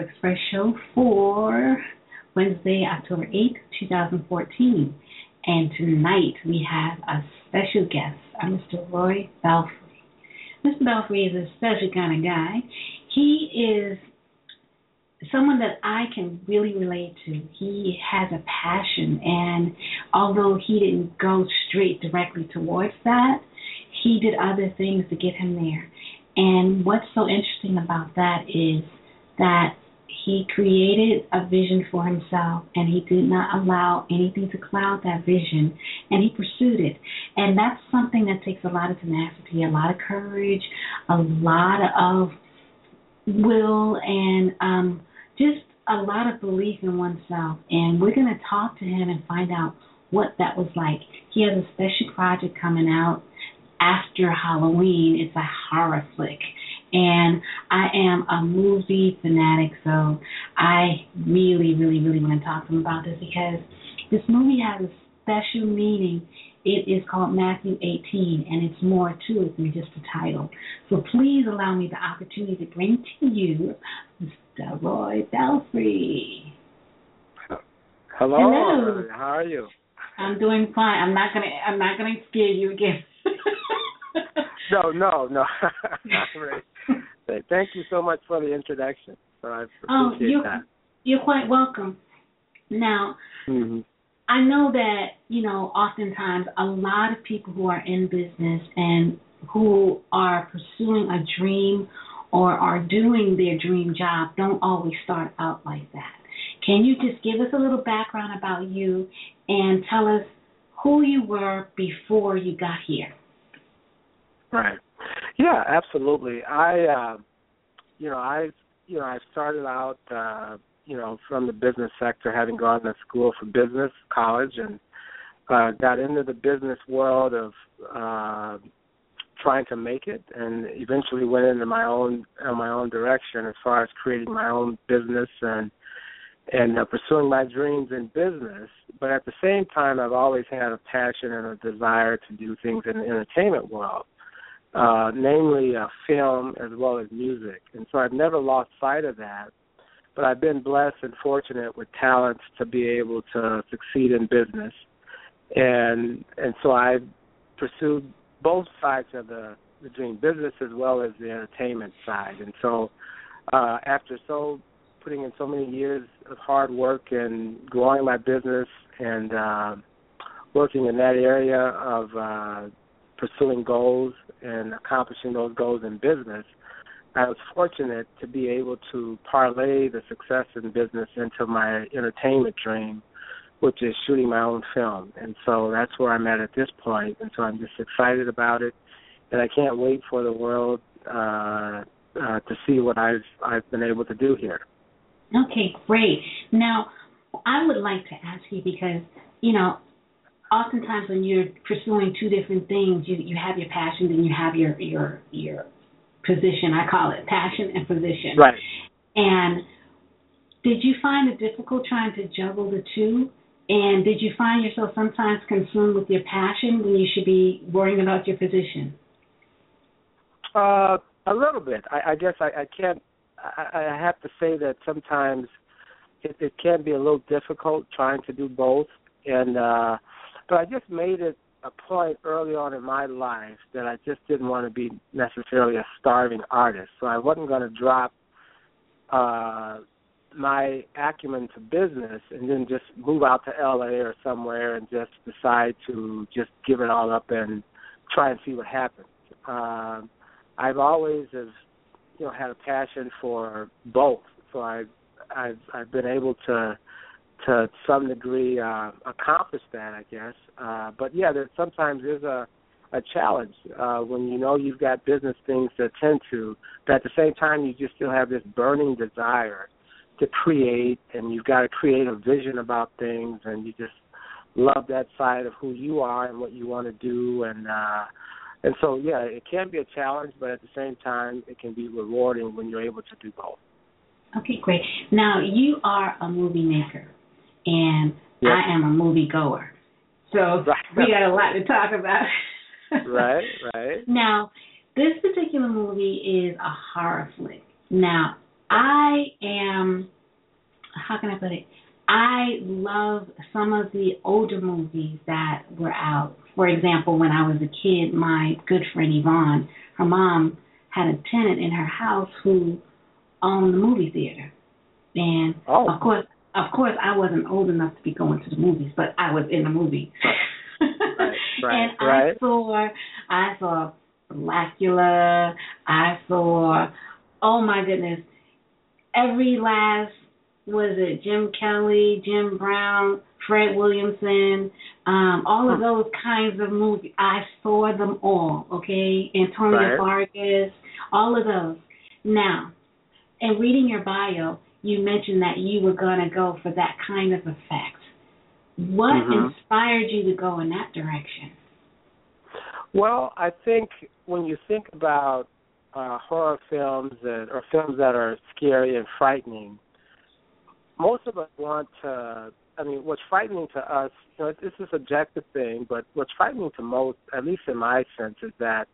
Express show for Wednesday, October 8th, 2014. And tonight we have a special guest, uh, Mr. Roy Belfrey. Mr. Belfrey is a special kind of guy. He is someone that I can really relate to. He has a passion, and although he didn't go straight directly towards that, he did other things to get him there. And what's so interesting about that is that he created a vision for himself and he did not allow anything to cloud that vision and he pursued it. And that's something that takes a lot of tenacity, a lot of courage, a lot of will and um just a lot of belief in oneself. And we're going to talk to him and find out what that was like. He has a special project coming out after Halloween. It's a horror flick. And I am a movie fanatic, so I really, really, really want to talk to him about this because this movie has a special meaning. It is called Matthew 18, and it's more to it than just a title. So please allow me the opportunity to bring to you Mr. Roy Belfrey. Hello. Hello. How are you? I'm doing fine. I'm not gonna. I'm not gonna scare you again. No, no, no. Thank you so much for the introduction. So I Oh, appreciate you're that. you're quite welcome. Now, hmm I know that you know oftentimes a lot of people who are in business and who are pursuing a dream or are doing their dream job don't always start out like that. Can you just give us a little background about you and tell us who you were before you got here? Right. Yeah, absolutely. I, uh, you know, I, you know, I started out, uh, you know, from the business sector, having gone to school for business, college, and uh, got into the business world of uh, trying to make it, and eventually went into my own uh, my own direction as far as creating my own business and and uh, pursuing my dreams in business. But at the same time, I've always had a passion and a desire to do things in the entertainment world uh, namely uh, film as well as music. And so I've never lost sight of that. But I've been blessed and fortunate with talents to be able to succeed in business. And and so I've pursued both sides of the, the dream, business as well as the entertainment side. And so uh, after so putting in so many years of hard work and growing my business and uh, working in that area of uh, pursuing goals and accomplishing those goals in business, I was fortunate to be able to parlay the success in business into my entertainment dream, which is shooting my own film. And so that's where I'm at at this point. And so I'm just excited about it, and I can't wait for the world uh, uh, to see what I've I've been able to do here. Okay, great. Now, I would like to ask you because, you know, oftentimes when you're pursuing two different things, you you have your passion and you have your your your position. I call it passion and position. Right. And did you find it difficult trying to juggle the two? And did you find yourself sometimes consumed with your passion when you should be worrying about your position? Uh, a little bit. I, I guess I, I can't. I, I have to say that sometimes it, it can be a little difficult trying to do both. And uh, but I just made it a point early on in my life that I just didn't want to be necessarily a starving artist. So I wasn't going to drop uh my acumen to business and then just move out to LA or somewhere and just decide to just give it all up and try and see what happens. Um I've always have you know had a passion for both. So I've I've I've been able to to some degree uh, accomplish that, I guess. Uh, but yeah, there sometimes is a a challenge uh, when you know you've got business things to attend to, but at the same time you just still have this burning desire to create, and you've got to create a vision about things, and you just love that side of who you are and what you want to do, and uh, and so yeah, it can be a challenge, but at the same time it can be rewarding when you're able to do both. Okay, great. Now you are a movie maker, and Yep. I am a movie goer. So Right. we got a lot to talk about. right, right. Now, this particular movie is a horror flick. Now, I am how can I put it? I love some of the older movies that were out. For example, when I was a kid, my good friend Yvonne, her mom had a tenant in her house who owned the movie theater. And Oh. of course of course I wasn't old enough to be going to the movies, but I was in the movie. Right, right, and I saw I saw Blacula, I saw oh my goodness, every last was it Jim Kelly, Jim Brown, Fred Williamson, um, all of Hmm. those kinds of movies. I saw them all, okay? Antonio Right. Fargas, all of those. Now, in reading your bio, you mentioned that you were going to go for that kind of effect. What Mhm. inspired you to go in that direction? Well, I think when you think about uh, horror films that, or films that are scary and frightening, most of us want to. I mean, what's frightening to us, you know, it's a subjective thing, but what's frightening to most, at least in my sense, is that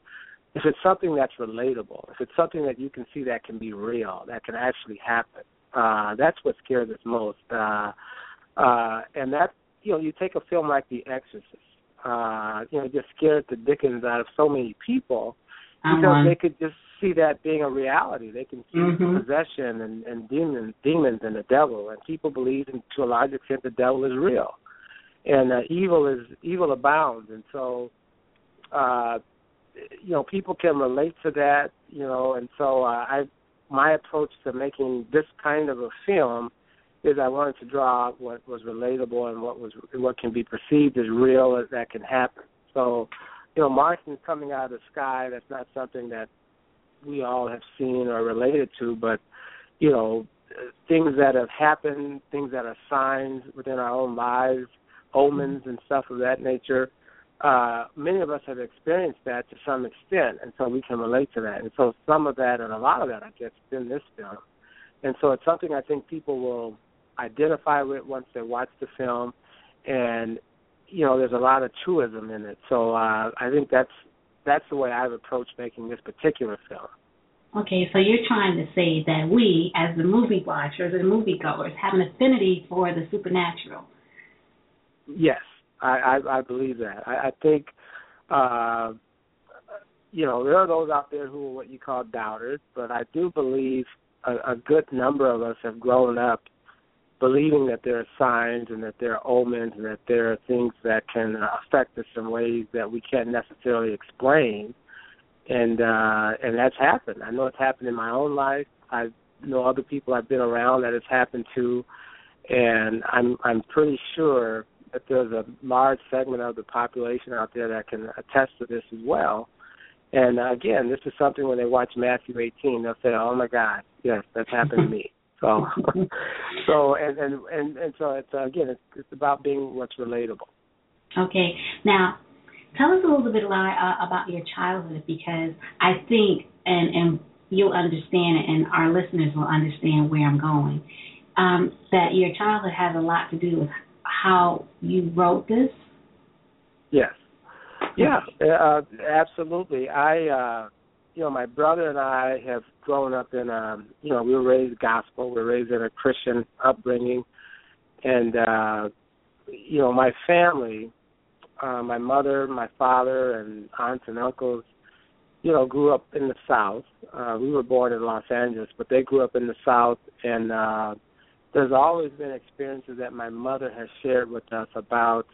if it's something that's relatable, if it's something that you can see that can be real, that can actually happen, uh, that's what scares us most. Uh, uh, and that, you know, you take a film like The Exorcist, uh, you know, just scared the dickens out of so many people because one. they could just see that being a reality. They can see Mhm. possession and, and demons, demons and the devil, and people believe, in, to a large extent, the devil is real, and uh, evil is evil abounds, and so, uh, you know, people can relate to that, you know, and so uh, I, my approach to making this kind of a film is I wanted to draw what was relatable and what was what can be perceived as real as that can happen. So, you know, Martians coming out of the sky, that's not something that we all have seen or related to, but you know, things that have happened, things that are signs within our own lives, omens and stuff of that nature. Uh, many of us have experienced that to some extent, and so we can relate to that. And so some of that, and a lot of that, I guess, is in this film. And so it's something I think people will identify with once they watch the film, and you know, there's a lot of truism in it. So uh, I think that's that's the way I've approached making this particular film. Okay, so you're trying to say that we, as the movie watchers and moviegoers, have an affinity for the supernatural. Yes, I, I, I believe that. I, I think, uh, you know, there are those out there who are what you call doubters, but I do believe a, a good number of us have grown up believing that there are signs and that there are omens and that there are things that can affect us in ways that we can't necessarily explain. And uh and that's happened. I know it's happened in my own life. I know other people I've been around that it's happened to and I'm I'm pretty sure that there's a large segment of the population out there that can attest to this as well. And uh, again, this is something when they watch Matthew 18, they'll say, "Oh my God, yes, that's happened to me." So, so and and and, and so it's uh, again, it's, it's about being what's relatable. Okay, now tell us a little bit uh, about your childhood because I think, and and you'll understand it, and our listeners will understand where I'm going. Um, that your childhood has a lot to do with how you wrote this. Yes. Yeah, uh, absolutely. I, uh, you know, my brother and I have grown up in, um, you know, we were raised gospel. We were raised in a Christian upbringing, and uh, you know, my family, uh, my mother, my father, and aunts and uncles, you know, grew up in the South. Uh, we were born in Los Angeles, but they grew up in the South, and uh, there's always been experiences that my mother has shared with us about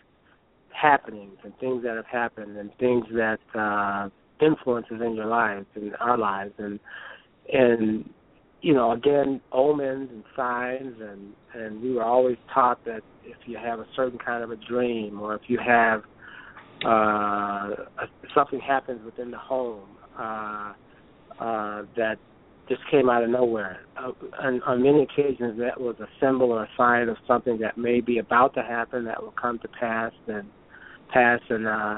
happenings and things that have happened and things that uh influences in your lives and our lives. And and you know, again, omens and signs, and and we were always taught that if you have a certain kind of a dream, or if you have uh, something happens within the home uh, uh, that just came out of nowhere. Uh, on, on many occasions, that was a symbol or a sign of something that may be about to happen that will come to pass and pass, and uh,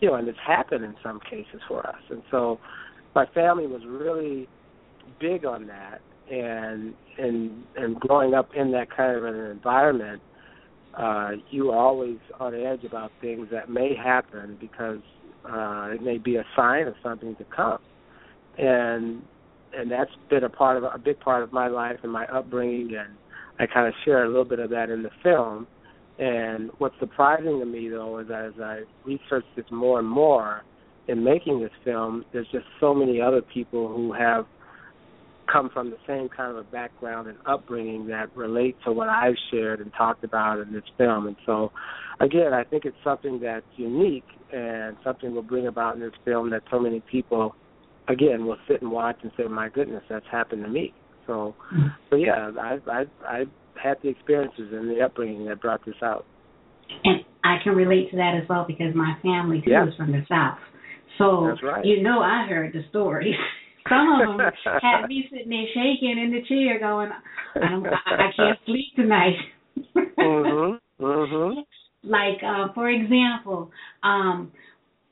you know, and it's happened in some cases for us. And so, my family was really big on that, and and and growing up in that kind of an environment, uh, you are always on edge about things that may happen because uh, it may be a sign of something to come, and and that's been a part of a big part of my life and my upbringing, and I kind of share a little bit of that in the film. And what's surprising to me though is as I researched this more and more in making this film, there's just so many other people who have come from the same kind of a background and upbringing that relate to what I've shared and talked about in this film. And so, again, I think it's something that's unique and something will bring about in this film that so many people, again, will sit and watch and say, "My goodness, that's happened to me." So, mm-hmm. so yeah, I I I had the experiences and the upbringing that brought this out. And I can relate to that as well because my family too yeah. is from the south. So right. you know I heard the stories. Some of them had me sitting there shaking in the chair, going, "I'm, I, I can't sleep tonight." mhm. Mhm. Like, uh, for example, um,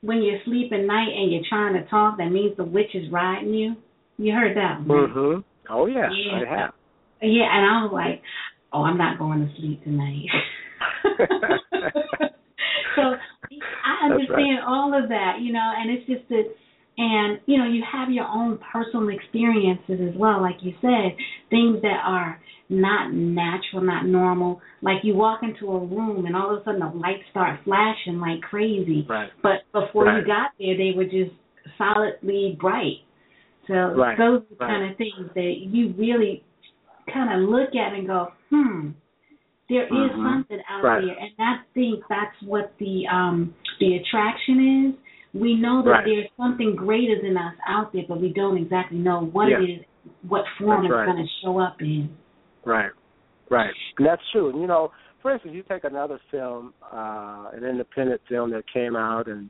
when you're sleeping at night and you're trying to talk, that means the witch is riding you. You heard that? Right? Mhm. Oh yeah, yeah, I have. Yeah, and I was like, "Oh, I'm not going to sleep tonight." so I understand right. all of that, you know, and it's just that and you know you have your own personal experiences as well like you said things that are not natural not normal like you walk into a room and all of a sudden the lights start flashing like crazy right. but before right. you got there they were just solidly bright so right. those are the kind of things that you really kind of look at and go hmm there is mm-hmm. something out there and i think that's what the um the attraction is we know that right. there's something greater than us out there, but we don't exactly know what yeah. it is, what form that's it's right. going to show up in. Right, right. And that's true. And you know, for instance, you take another film, uh, an independent film that came out and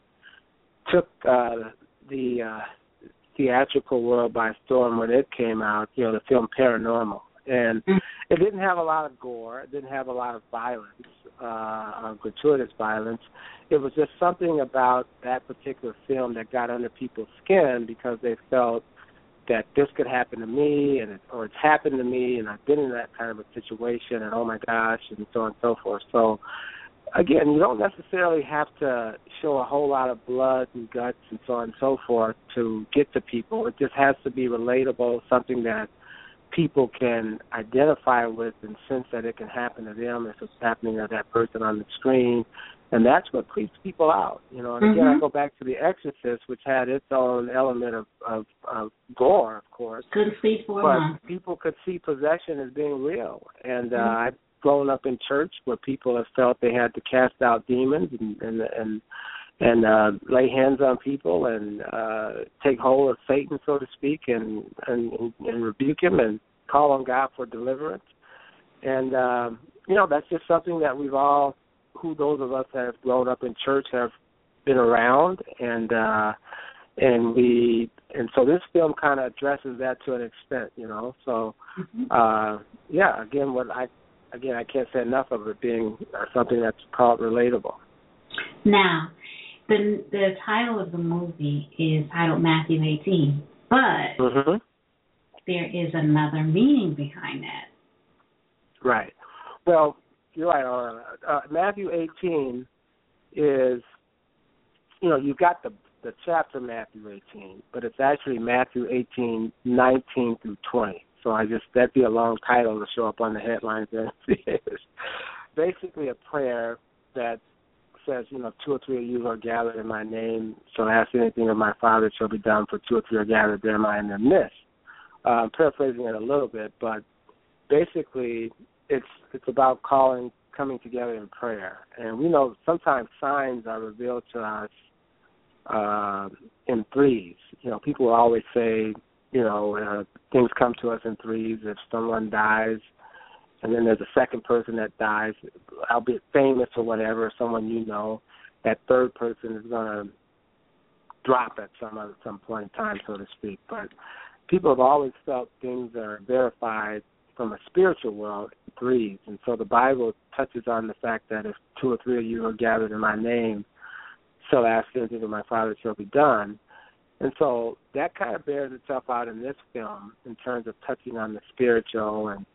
took uh, the uh, theatrical world by storm when it came out. You know, the film Paranormal, and mm-hmm. it didn't have a lot of gore. It didn't have a lot of violence, uh, gratuitous violence it was just something about that particular film that got under people's skin because they felt that this could happen to me and it, or it's happened to me and I've been in that kind of a situation and oh my gosh and so on and so forth. So again, you don't necessarily have to show a whole lot of blood and guts and so on and so forth to get to people. It just has to be relatable, something that people can identify with and sense that it can happen to them if it's happening to that person on the screen and that's what creeps people out, you know. And again, mm-hmm. I go back to The Exorcist, which had its own element of of, of gore, of course. Couldn't sleep for but month. people could see possession as being real, and uh, mm-hmm. I've grown up in church where people have felt they had to cast out demons and and and and uh lay hands on people and uh take hold of Satan so to speak and and and rebuke him and call on God for deliverance. And um you know that's just something that we've all who those of us that have grown up in church have been around. And uh and we and so this film kind of addresses that to an extent you know. So mm-hmm. uh yeah again what i again i can't say enough of it being uh, something that's called relatable. Now the the title of the movie is titled matthew 18 but mm-hmm. there is another meaning behind that right well you're right, on. Uh, Matthew 18 is, you know, you've got the the chapter Matthew 18, but it's actually Matthew 18, 19 through 20. So I just that'd be a long title to show up on the headlines. There, basically a prayer that says, you know, two or three of you are gathered in my name. So ask anything of my Father shall be done. For two or three are gathered, there am I in their midst. Uh, paraphrasing it a little bit, but basically it's it's about calling coming together in prayer. And we know sometimes signs are revealed to us uh, in threes. You know, people always say, you know, uh, things come to us in threes. If someone dies, and then there's a second person that dies, albeit famous or whatever, someone you know, that third person is going to drop at some at some point in time, so to speak. But people have always felt things are verified from a spiritual world threes, and so the Bible touches on the fact that if two or three of you are gathered in my name, shall ask anything of my Father shall be done. And so that kind of bears itself out in this film in terms of touching on the spiritual and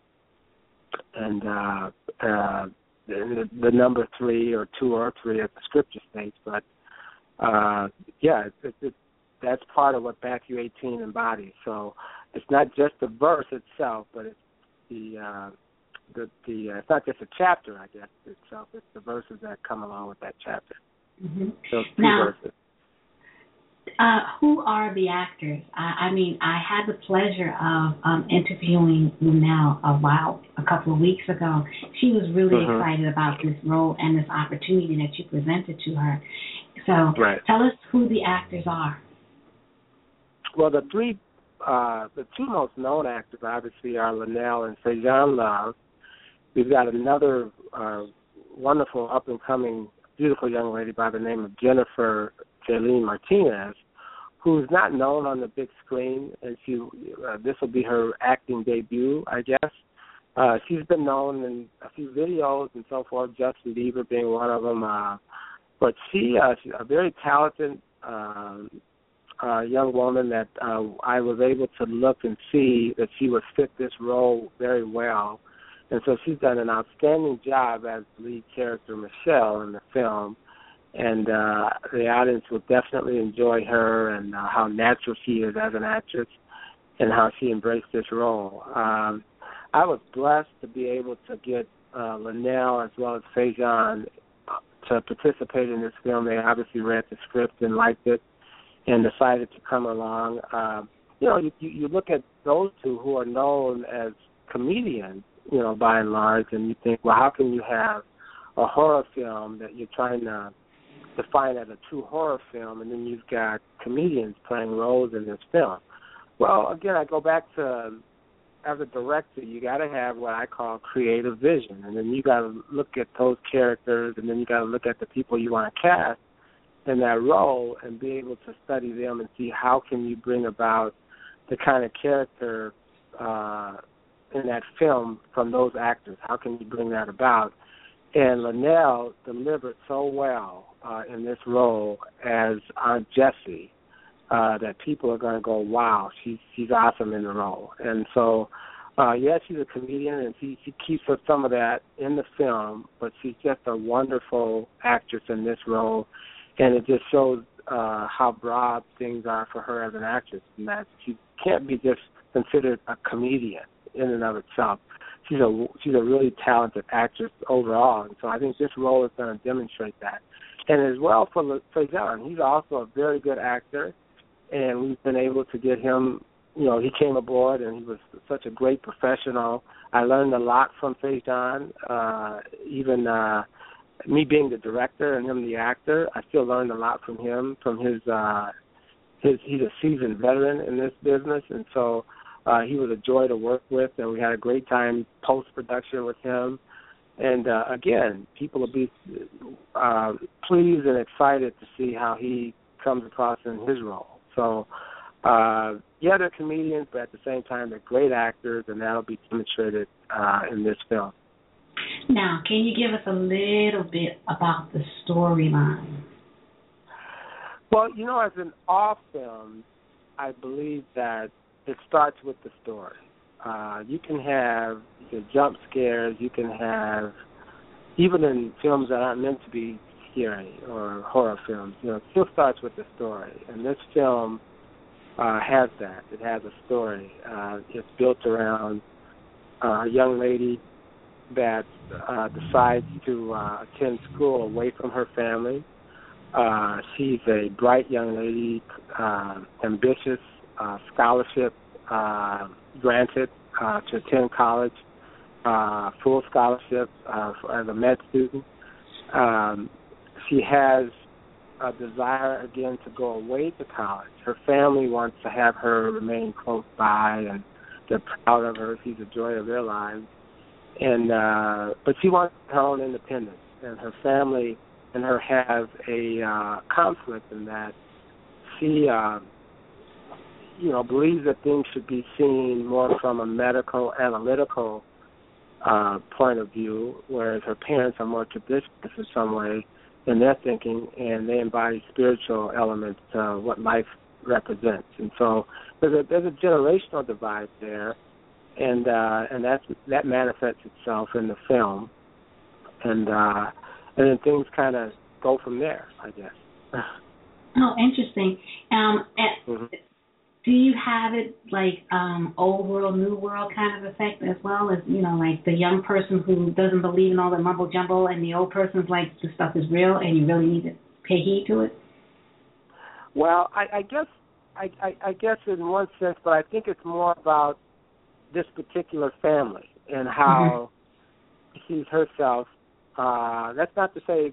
and uh, uh, the, the number three or two or three as the scripture states. But uh, yeah, it, it, it, that's part of what Matthew 18 embodies. So it's not just the verse itself, but it's the uh, the the uh, it's not just a chapter, I guess itself. It's the verses that come along with that chapter. Mm-hmm. So now, verses. Uh, who are the actors? I, I mean, I had the pleasure of um, interviewing Luenell a while, a couple of weeks ago. She was really Mhm. excited about this role and this opportunity that you presented to her. So, Right. tell us who the actors are. Well, the three, uh, the two most known actors obviously are Luenell and Faizon Love. We've got another uh, wonderful up and coming, beautiful young lady by the name of Jennifer Jaylene Martinez, who's not known on the big screen, and she uh, this will be her acting debut, I guess. Uh, she's been known in a few videos and so forth, Justin Bieber being one of them. Uh, but she, uh, she's a very talented um, uh, young woman that uh, I was able to look and see that she would fit this role very well. And so she's done an outstanding job as lead character Michelle in the film. And uh, the audience will definitely enjoy her and uh, how natural she is as an actress and how she embraced this role. Um, I was blessed to be able to get uh, Luenell as well as Faizon to participate in this film. They obviously read the script and liked it and decided to come along. Um, you know, you, you look at those two who are known as comedians, you know, by and large, and you think, well, how can you have a horror film that you're trying to define as a true horror film, and then you've got comedians playing roles in this film? Well, again, I go back to as a director, you got to have what I call creative vision, and then you got to look at those characters, and then you got to look at the people you want to cast in that role, and be able to study them and see how can you bring about the kind of character uh, in that film from those actors. How can you bring that about? And Luenell delivered so well uh, in this role as Aunt Jessie uh, that people are going to go, wow, she's she's awesome in the role. And so, uh, yeah, she's a comedian, and she she keeps up some of that in the film, but she's just a wonderful actress in this role, and it just shows uh, how broad things are for her as an actress, and that she can't be just considered a comedian in and of itself. She's a she's a really talented actress overall, and so I think this role is going to demonstrate that. And as well for Faizon, he's also a very good actor and we've been able to get him. You know, he came aboard, and he was such a great professional. I learned a lot from Faizon. Uh, even uh, me being the director and him the actor, I still learned a lot from him. From his, uh, his he's a seasoned veteran in this business, and so uh, he was a joy to work with, and we had a great time post production with him. And uh, again, people will be uh, pleased and excited to see how he comes across in his role. So, uh, yeah, they're comedians, but at the same time, they're great actors, and that'll be demonstrated uh, in this film. Now, can you give us a little bit about the storyline? Well, you know, as an all film, I believe that it starts with the story. Uh, you can have you can jump scares. You can have even in films that aren't meant to be scary or horror films. You know, it still starts with the story, and this film uh, has that. It has a story. Uh, it's built around uh, a young lady that uh, decides to uh, attend school away from her family. Uh, she's a bright young lady, uh, ambitious, uh, scholarship uh, granted uh, to attend college, uh, full scholarship uh, for, as a med student. Um, she has a desire again to go away to college. Her family wants to have her remain close by, and they're proud of her. She's a joy of their lives, and uh, but she wants her own independence, and her family and her have a uh, conflict in that she, uh, you know, believes that things should be seen more from a medical, analytical uh, point of view, whereas her parents are more traditional in some way in their thinking, and they embody spiritual elements to what life represents. And so there's a there's a generational divide there, and uh, and that that manifests itself in the film, and uh, and then things kind of go from there, I guess. Oh, interesting. Um, mm-hmm. Do you have it like um old world, new world kind of effect as well as you know, like the young person who doesn't believe in all the mumbo jumbo, and the old person's like the stuff is real, and you really need to pay heed to it. Well, I, I guess I, I, I guess in one sense, but I think it's more about this particular family and how mm-hmm. she's herself. Uh, that's not to say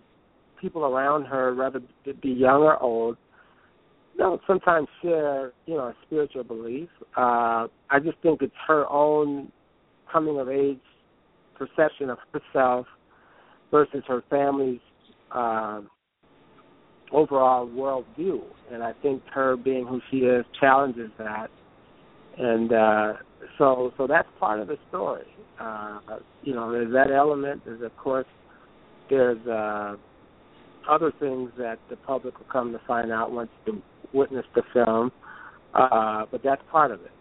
people around her, whether it be young or old, don't sometimes share, you know, a spiritual belief. Uh, I just think it's her own coming of age perception of herself versus her family's uh, overall worldview. And I think her being who she is challenges that. And uh, so, so that's part of the story. Uh, you know, there's that element. There's of course, there's uh, other things that the public will come to find out once they witness the film. Uh, but that's part of it.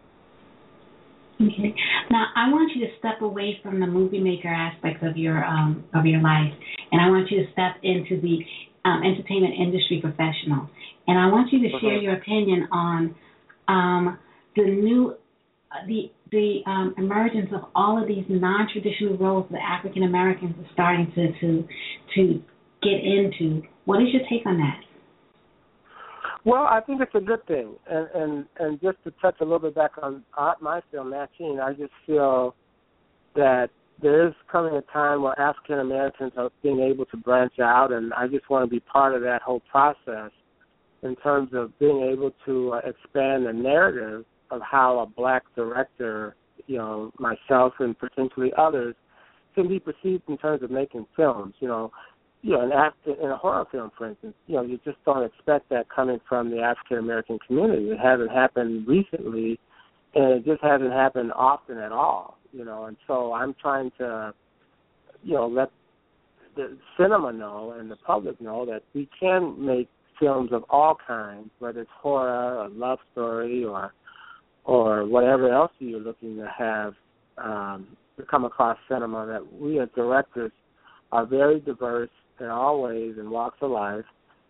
Okay. Now I want you to step away from the movie maker aspects of your um, of your life, and I want you to step into the um, entertainment industry professional. And I want you to share your opinion on um, the new uh, the the um, emergence of all of these non-traditional roles that African Americans are starting to to to get into. What is your take on that? Well, I think it's a good thing, and and and just to touch a little bit back on my film, Machine, I just feel that there is coming a time where African Americans are being able to branch out, and I just want to be part of that whole process in terms of being able to uh, expand the narrative of how a black director, you know, myself and potentially others, can be perceived in terms of making films. You know, you know, in, Af- in a horror film, for instance, you know, you just don't expect that coming from the African American community. It hasn't happened recently, and it just hasn't happened often at all. You know, and so I'm trying to, you know, let the cinema know and the public know that we can make films of all kinds, whether it's horror or love story or or whatever else you're looking to have um, to come across cinema. That we as directors are very diverse in all ways and walks of life,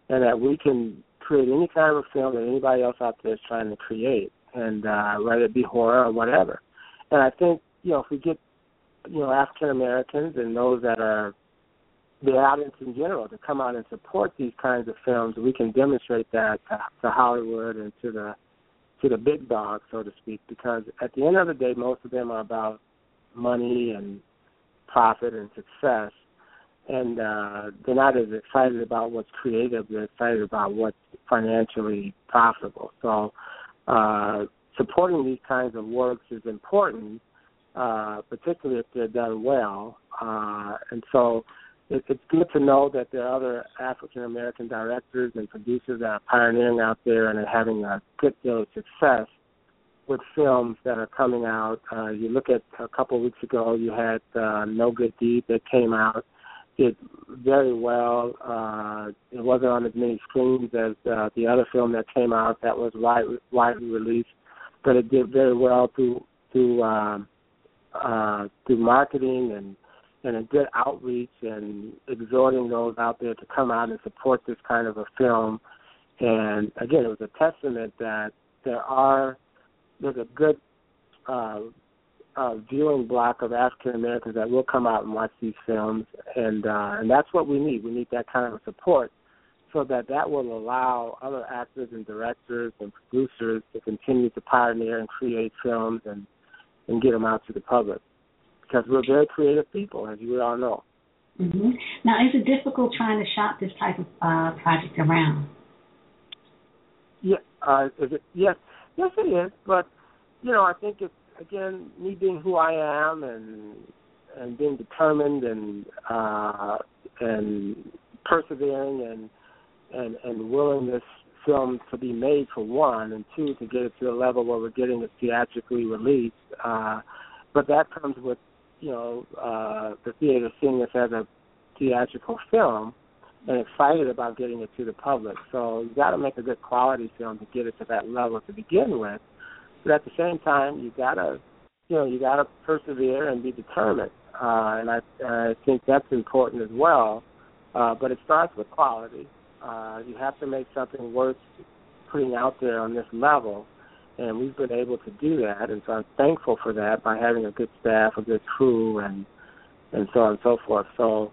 and that we can create any kind of film that anybody else out there is trying to create, and uh, whether it be horror or whatever. And I think you know if we get you know African Americans and those that are the audience in general to come out and support these kinds of films, we can demonstrate that to, to Hollywood and to the to the big dogs, so to speak. Because at the end of the day, most of them are about money and profit and success and uh, they're not as excited about what's creative. They're excited about what's financially profitable. So, uh, supporting these kinds of works is important, uh, particularly if they're done well. Uh, and so, it, it's good to know that there are other African American directors and producers that are pioneering out there and are having a good deal of success with films that are coming out. Uh, you look at a couple of weeks ago, you had uh, No Good Deed that came out did very well. Uh, it wasn't on as many screens as uh, the other film that came out that was wide, widely released, but it did very well through through um, uh, through marketing and and a good outreach and exhorting those out there to come out and support this kind of a film. And again, it was a testament that there are there's a good uh, uh, viewing block of African Americans that will come out and watch these films, and uh, and that's what we need. We need that kind of support, so that that will allow other actors and directors and producers to continue to pioneer and create films and and get them out to the public, because we're very creative people, as you all know. Mm-hmm. Now, is it difficult trying to shop this type of uh, project around? Yeah, uh, is it? Yes, yes, it is. But you know, I think it's again me being who I am and and being determined and uh, and persevering and and and willing this film to be made for one, and two to get it to a level where we're getting it theatrically released. Uh, but that comes with you know uh, the theater seeing this as a theatrical film and excited about getting it to the public. So you got to make a good quality film to get it to that level to begin with. But at the same time, you got to you know you got to persevere and be determined. Uh, and I, I think that's important as well. Uh, but it starts with quality. Uh, you have to make something worth putting out there on this level and we've been able to do that, and so I'm thankful for that by having a good staff, a good crew, and and so on and so forth. So,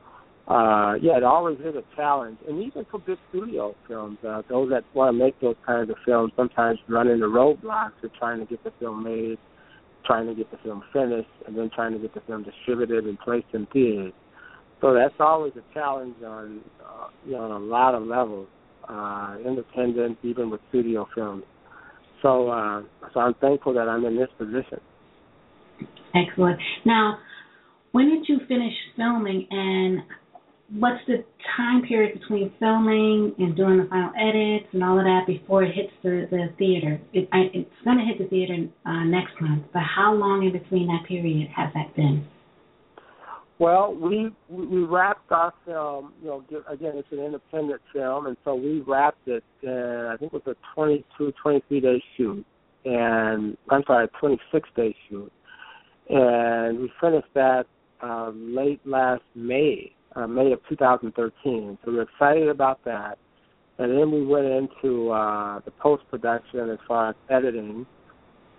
uh, yeah, it always is a challenge, and even for big studio films, uh, those that want to make those kinds of films sometimes run into roadblocks of trying to get the film made, trying to get the film finished, and then trying to get the film distributed and placed in theaters. So that's always a challenge on, uh, you know, on a lot of levels, uh, independent, even with studio films. So, uh, so I'm thankful that I'm in this position. Excellent. Now, when did you finish filming, and what's the time period between filming and doing the final edits and all of that before it hits the the theater? It, I, it's going to hit the theater uh, next month, but how long in between that period has that been? Well, we we wrapped our film. You know, again, it's an independent film, and so we wrapped it. In, I think it was a 22, 23 day shoot, and I'm sorry, 26 day shoot, and we finished that uh, late last May, uh, May of 2013. So we're excited about that, and then we went into uh, the post production as far as editing,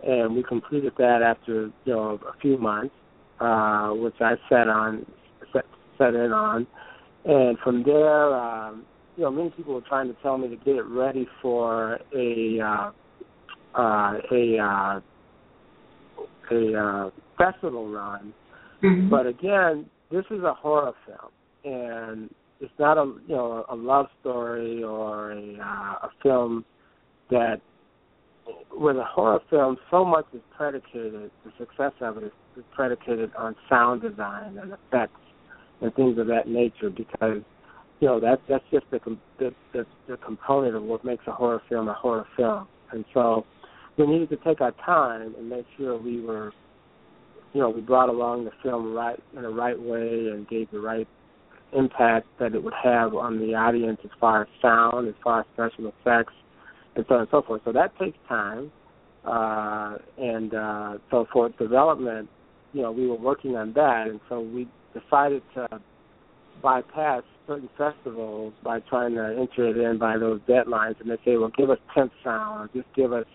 and we completed that after you know a few months uh, which I set on set, set in on, and from there, um, you know, many people were trying to tell me to get it ready for a uh, uh, a uh, a uh, festival run. Mm-hmm. But again, this is a horror film, and it's not a you know a love story or a uh, a film that with a horror film, so much is predicated. The success of it is, predicated on sound design and effects and things of that nature because you know that that's just the, the the the component of what makes a horror film a horror film. And so we needed to take our time and make sure we were you know, we brought along the film right in the right way and gave the right impact that it would have on the audience as far as sound, as far as special effects, and so on and so forth. So that takes time. Uh, and uh, so for development, you know, we were working on that, and so we decided to bypass certain festivals by trying to enter it in by those deadlines. And they say, well, give us temp sound, or just give us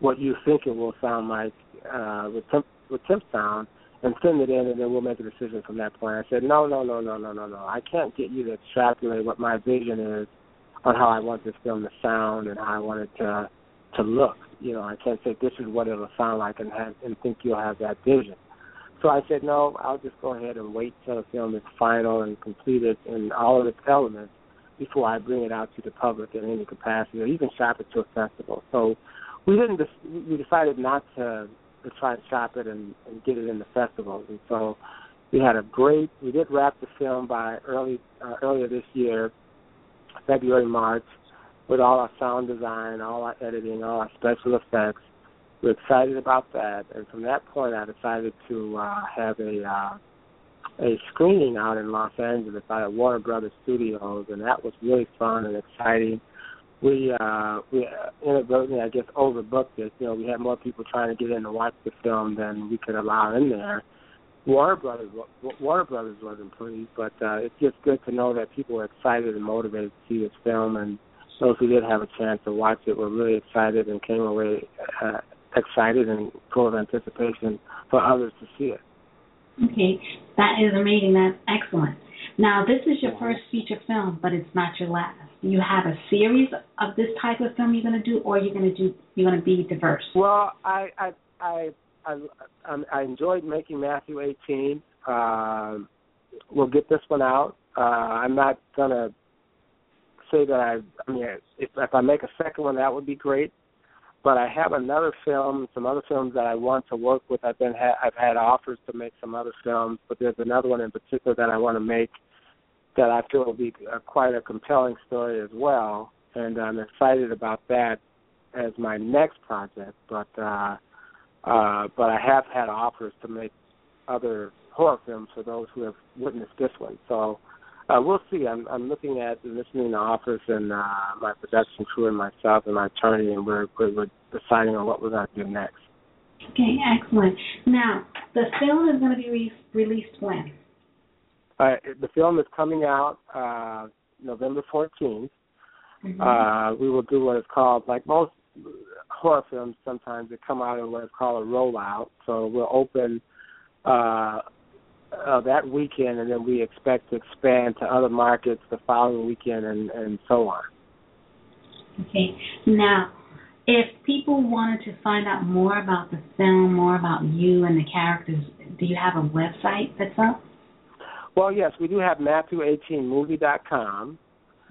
what you think it will sound like uh, with temp with temp sound, and send it in, and then we'll make a decision from that point. I said, no, no, no, no, no, no, no. I can't get you to extrapolate what my vision is on how I want this film to sound and how I want it to to look. You know, I can't say this is what it'll sound like and have and think you'll have that vision. So I said, no, I'll just go ahead and wait till the film is final and completed in all of its elements before I bring it out to the public in any capacity or even shop it to a festival. So we didn't. We decided not to to try to shop it and, and get it in the festivals. And so we had a great. We did wrap the film by early uh, earlier this year February, March, with all our sound design, all our editing, all our special effects. We're excited about that, and from that point, I decided to uh, have a uh, a screening out in Los Angeles by Warner Brothers Studios, and that was really fun and exciting. We uh, we inadvertently, I guess, overbooked it. You know, we had more people trying to get in to watch the film than we could allow in there, Warner Brothers Warner Brothers wasn't pleased, but uh, it's just good to know that people are excited and motivated to see this film, and those who did have a chance to watch it were really excited and came away uh, excited and full of anticipation for others to see it. Okay, that is amazing. That's excellent. Now, this is your first feature film, but it's not your last. You have a series of this type of film you're going to do, or you're going to do you're going to be diverse. Well, I I I I, I enjoyed making Matthew 18, um, we'll get this one out. Uh, I'm not gonna say that I. I mean, if if I make a second one, that would be great. But I have another film, some other films that I want to work with. I've been ha- I've had offers to make some other films, but there's another one in particular that I want to make that I feel will be a, quite a compelling story as well, and I'm excited about that as my next project. But uh, uh, but I have had offers to make other horror films for those who have witnessed this one. So uh, we'll see. I'm, I'm looking at listening to offers and uh, my production crew and myself and my attorney, and we're, we're, we're deciding on what we're going to do next. Okay, excellent. Now, the film is going to be re- released when? Uh, the film is coming out uh, November 14th. Mm-hmm. Uh, we will do what is called, like most horror films, sometimes they come out in what is called a rollout. So we'll open uh, uh, that weekend, and then we expect to expand to other markets the following weekend, and, and so on. Okay. Now, if people wanted to find out more about the film, more about you and the characters, do you have a website that's up? Well, yes, we do have Matthew18movie.com.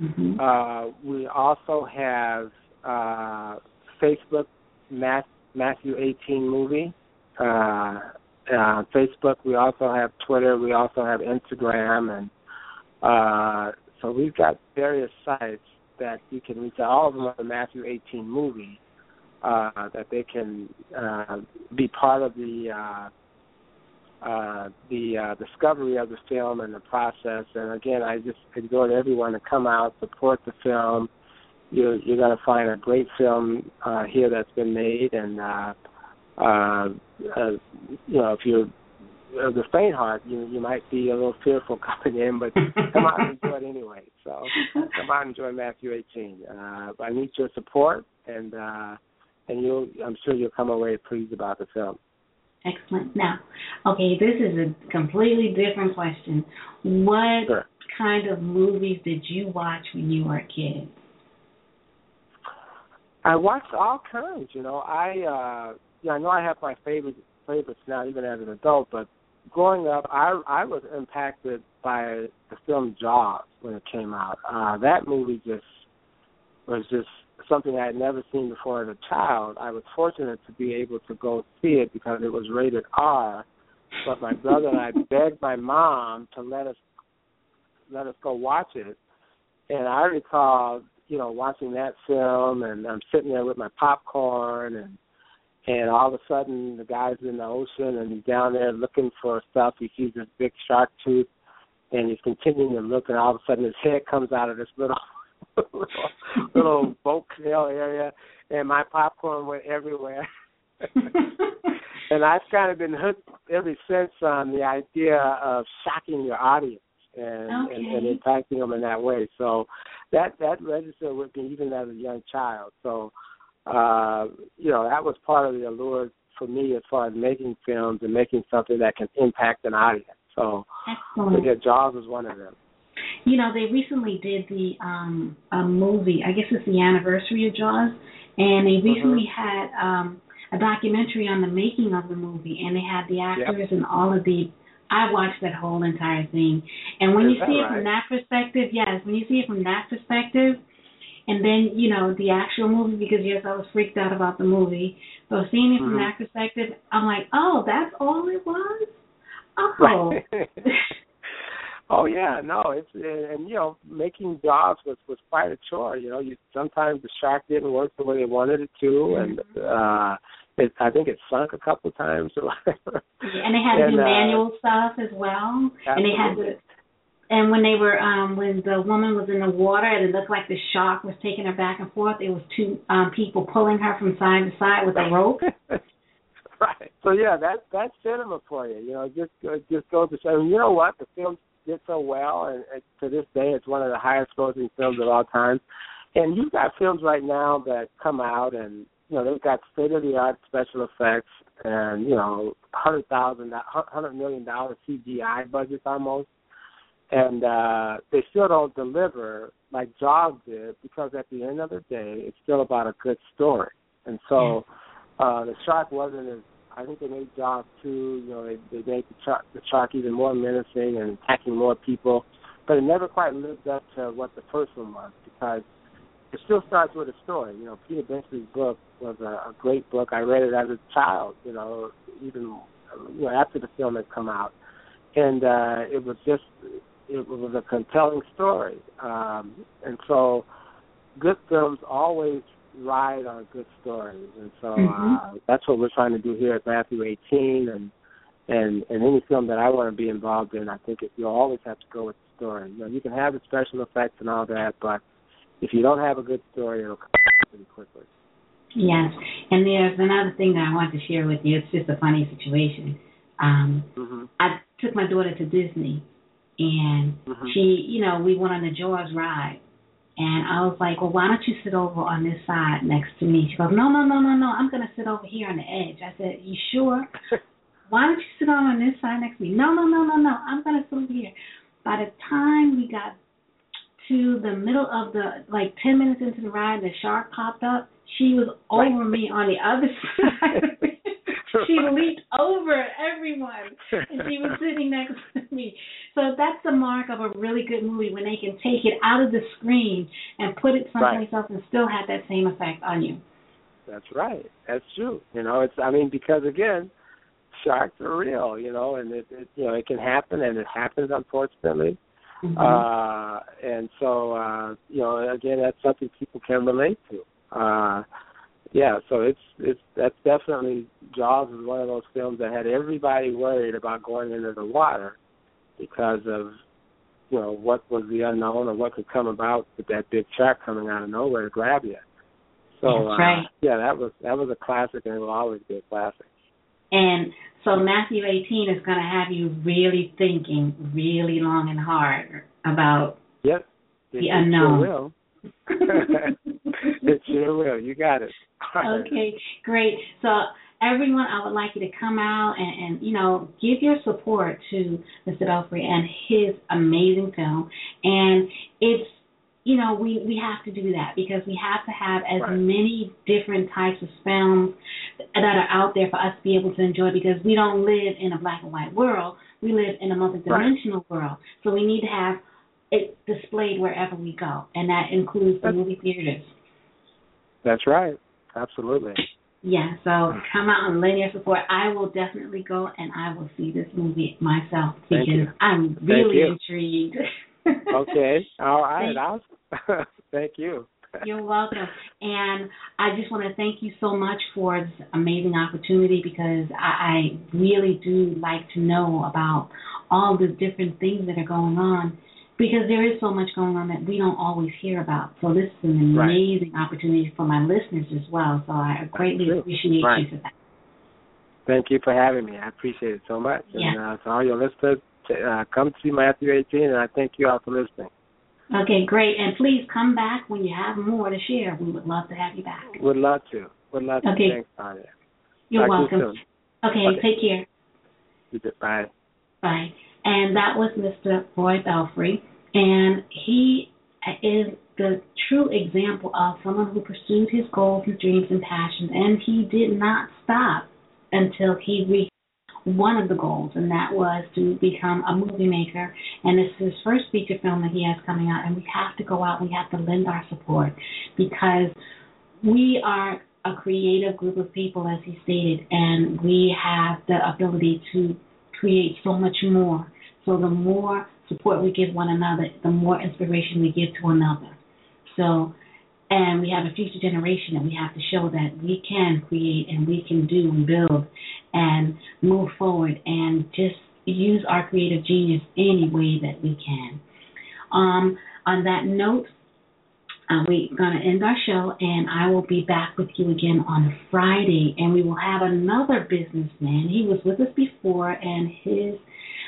Mm-hmm. Uh, we also have uh, Facebook, Matthew 18 Movie. Uh, uh, Facebook. We also have Twitter. We also have Instagram, and uh, so we've got various sites that you can reach. out. All of them are the Matthew 18 movie. Uh, that they can uh, be part of the uh, uh, the uh, discovery of the film and the process. And again, I just exhort everyone to come out, support the film. You're, you're going to find a great film uh, here that's been made, and uh, uh, uh, you know, if you're of the faint heart, you you might be a little fearful coming in, but come out and enjoy it anyway. So come out and enjoy Matthew 18. Uh, I need your support, and uh, and you'll I'm sure you'll come away pleased about the film. Excellent. Now, okay, this is a completely different question. What sure. kind of movies did you watch when you were a kid? I watched all kinds. You know, I. uh yeah, I know I have my favorite favorites now, even as an adult. But growing up, I I was impacted by the film Jaws when it came out. Uh, that movie just was just something I had never seen before as a child. I was fortunate to be able to go see it because it was rated R. But my brother and I begged my mom to let us let us go watch it. And I recall, you know, watching that film and I'm sitting there with my popcorn and and all of a sudden the guy's in the ocean and he's down there looking for stuff. He sees this big shark tooth and he's continuing to look and all of a sudden his head comes out of this little little, little boat canal area and my popcorn went everywhere. and I've kind of been hooked ever since on the idea of shocking your audience and, okay. and, and impacting them in that way. So that that registered with me even as a young child. So uh, you know, that was part of the allure for me as far as making films and making something that can impact an audience. So, Excellent. yeah, Jaws was one of them. You know, they recently did the um a movie. I guess it's the anniversary of Jaws, and they recently mm-hmm. had um a documentary on the making of the movie, and they had the actors yep. and all of the. I watched that whole entire thing, and when Is you see right? it from that perspective, yes, when you see it from that perspective, and then you know the actual movie because yes, I was freaked out about the movie. So seeing it from mm-hmm. that perspective, I'm like, oh, that's all it was. Oh. Right. oh yeah, no, it's and you know making Jaws was was quite a chore. You know, you sometimes the shark didn't work the way they wanted it to, mm-hmm. and uh it, I think it sunk a couple of times. And they had and, to do uh, manual stuff as well, absolutely. and they had to and when they were um when the woman was in the water and it looked like the shark was taking her back and forth, it was two um people pulling her from side to side with a rope. right. So yeah, that that's cinema for you. You know, just just goes to show. You know what? The film did so well, and, and to this day, it's one of the highest grossing films of all time. And you've got films right now that come out, and you know they've got state of the art special effects, and you know hundred thousand, hundred million dollar CGI budgets almost and uh, they still don't deliver like Jaws did because at the end of the day, it's still about a good story. And so uh, the shark wasn't as I think they made Jaws two. You know, they they made the shark, the shark even more menacing and attacking more people, but it never quite lived up to what the first one was because it still starts with a story. You know, Peter Benchley's book was a, a great book. I read it as a child. You know, even you know after the film had come out, and uh, it was just it was a compelling story. Um, and so, good films always ride on good stories, and so Mhm. uh, that's what we're trying to do here at Matthew 18, and and and any film that I want to be involved in, I think it, you'll always have to go with the story. You know, you can have the special effects and all that, but if you don't have a good story, it'll come pretty quickly. Yes, and there's another thing that I want to share with you. It's just a funny situation. Um, hmm I took my daughter to Disney, and Mhm. she, you know, we went on the Jaws ride, and I was like, well, why don't you sit over on this side next to me? She goes, no, no, no, no, no, I'm gonna sit over here on the edge. I said, you sure? Why don't you sit over on this side next to me? No, no, no, no, no, I'm gonna sit over here. By the time we got to the middle of the like ten minutes into the ride, the shark popped up. She was over me on the other side. She leaped over everyone, and she was sitting next to me. So that's the mark of a really good movie when they can take it out of the screen and put it someplace else and still have that same effect on you. That's right. That's true. You know, it's I mean because again, sharks are real. You know, and it, it you know it can happen, and it happens unfortunately. Mhm. Uh, and so uh, you know, again, that's something people can relate to. Uh, yeah, so it's it's that's definitely Jaws is one of those films that had everybody worried about going into the water because of you know what was the unknown or what could come about with that big shark coming out of nowhere to grab you. So That's uh, right. yeah, that was that was a classic, and it will always be a classic. And so Matthew 18 is going to have you really thinking really long and hard about Yep, The it, unknown. Sure will. it sure will. You got it. okay, great. So everyone, I would like you to come out and, and you know give your support to Mr. Belfrey and his amazing film. And it's you know we we have to do that because we have to have as Right. many different types of films that are out there for us to be able to enjoy because we don't live in a black and white world. We live in a multidimensional world. So we need to have it displayed wherever we go, and that includes the movie theaters. That's right. Absolutely. Yeah, so come out lend your support. I will definitely go and I will see this movie myself because. I'm really intrigued. Okay. All right. Thank- Awesome. Thank you. You're welcome. And I just want to thank you so much for this amazing opportunity because I, I really do like to know about all the different things that are going on because there is so much going on that we don't always hear about. So this is an Right. amazing opportunity for my listeners as well. So I greatly appreciate Right. you for that. Thank you for having me. I appreciate it so much. Yeah. And uh, to all your listeners, uh, come see Matthew 18, and I thank you all for listening. Okay, great. And please come back when you have more to share. We would love to have you back. Would love to. Would love to. Okay. Thanks, Tanya. You're Talk to you welcome. Okay, Okay. take care. Bye. Bye. And that was Mr. Roy Belfrey. And he is the true example of someone who pursued his goals, his dreams, and passions. And he did not stop until he reached one of the goals, and that was to become a movie maker. And this is his first feature film that he has coming out. And we have to go out, we have to lend our support because we are a creative group of people, as he stated, and we have the ability to create so much more. So the more support we give one another, the more inspiration we give to another. So, and we have a future generation that we have to show that we can create and we can do and build and move forward and just use our creative genius any way that we can. Um, on that note, uh, we're going to end our show, and I will be back with you again on Friday, and we will have another businessman. He was with us before, and his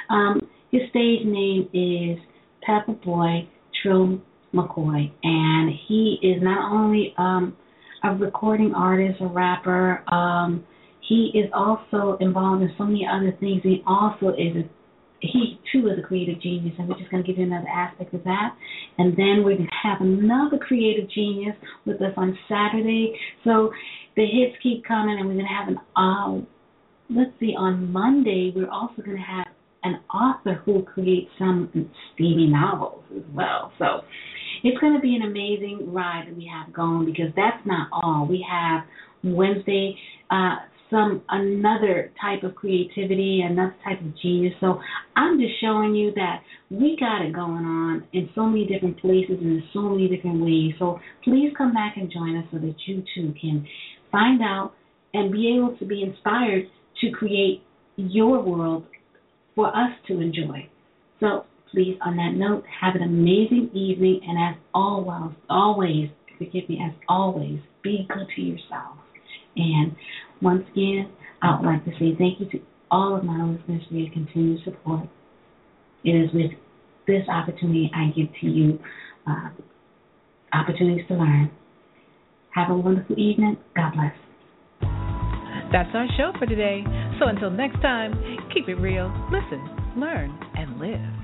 um, his stage name is Pepper Boy Trill McCoy, and he is not only um, a recording artist, a rapper. Um, he is also involved in so many other things. He also is a he too is a creative genius, and we're just going to give you another aspect of that. And then we're going to have another creative genius with us on Saturday. So the hits keep coming, and we're going to have an uh, let's see, on Monday, we're also going to have an author who creates some steamy novels as well. So it's going to be an amazing ride that we have going because that's not all. We have Wednesday uh, some another type of creativity, another type of genius. So I'm just showing you that we got it going on in so many different places and in so many different ways. So please come back and join us so that you too can find out and be able to be inspired to create your world for us to enjoy. So please, on that note, have an amazing evening, and as always, always, forgive me, as always, be good to yourself. And once again, I would like to say thank you to all of my listeners for your continued support. It is with this opportunity I give to you uh, opportunities to learn. Have a wonderful evening. God bless. That's our show for today. So until next time, keep it real, listen, learn, and live.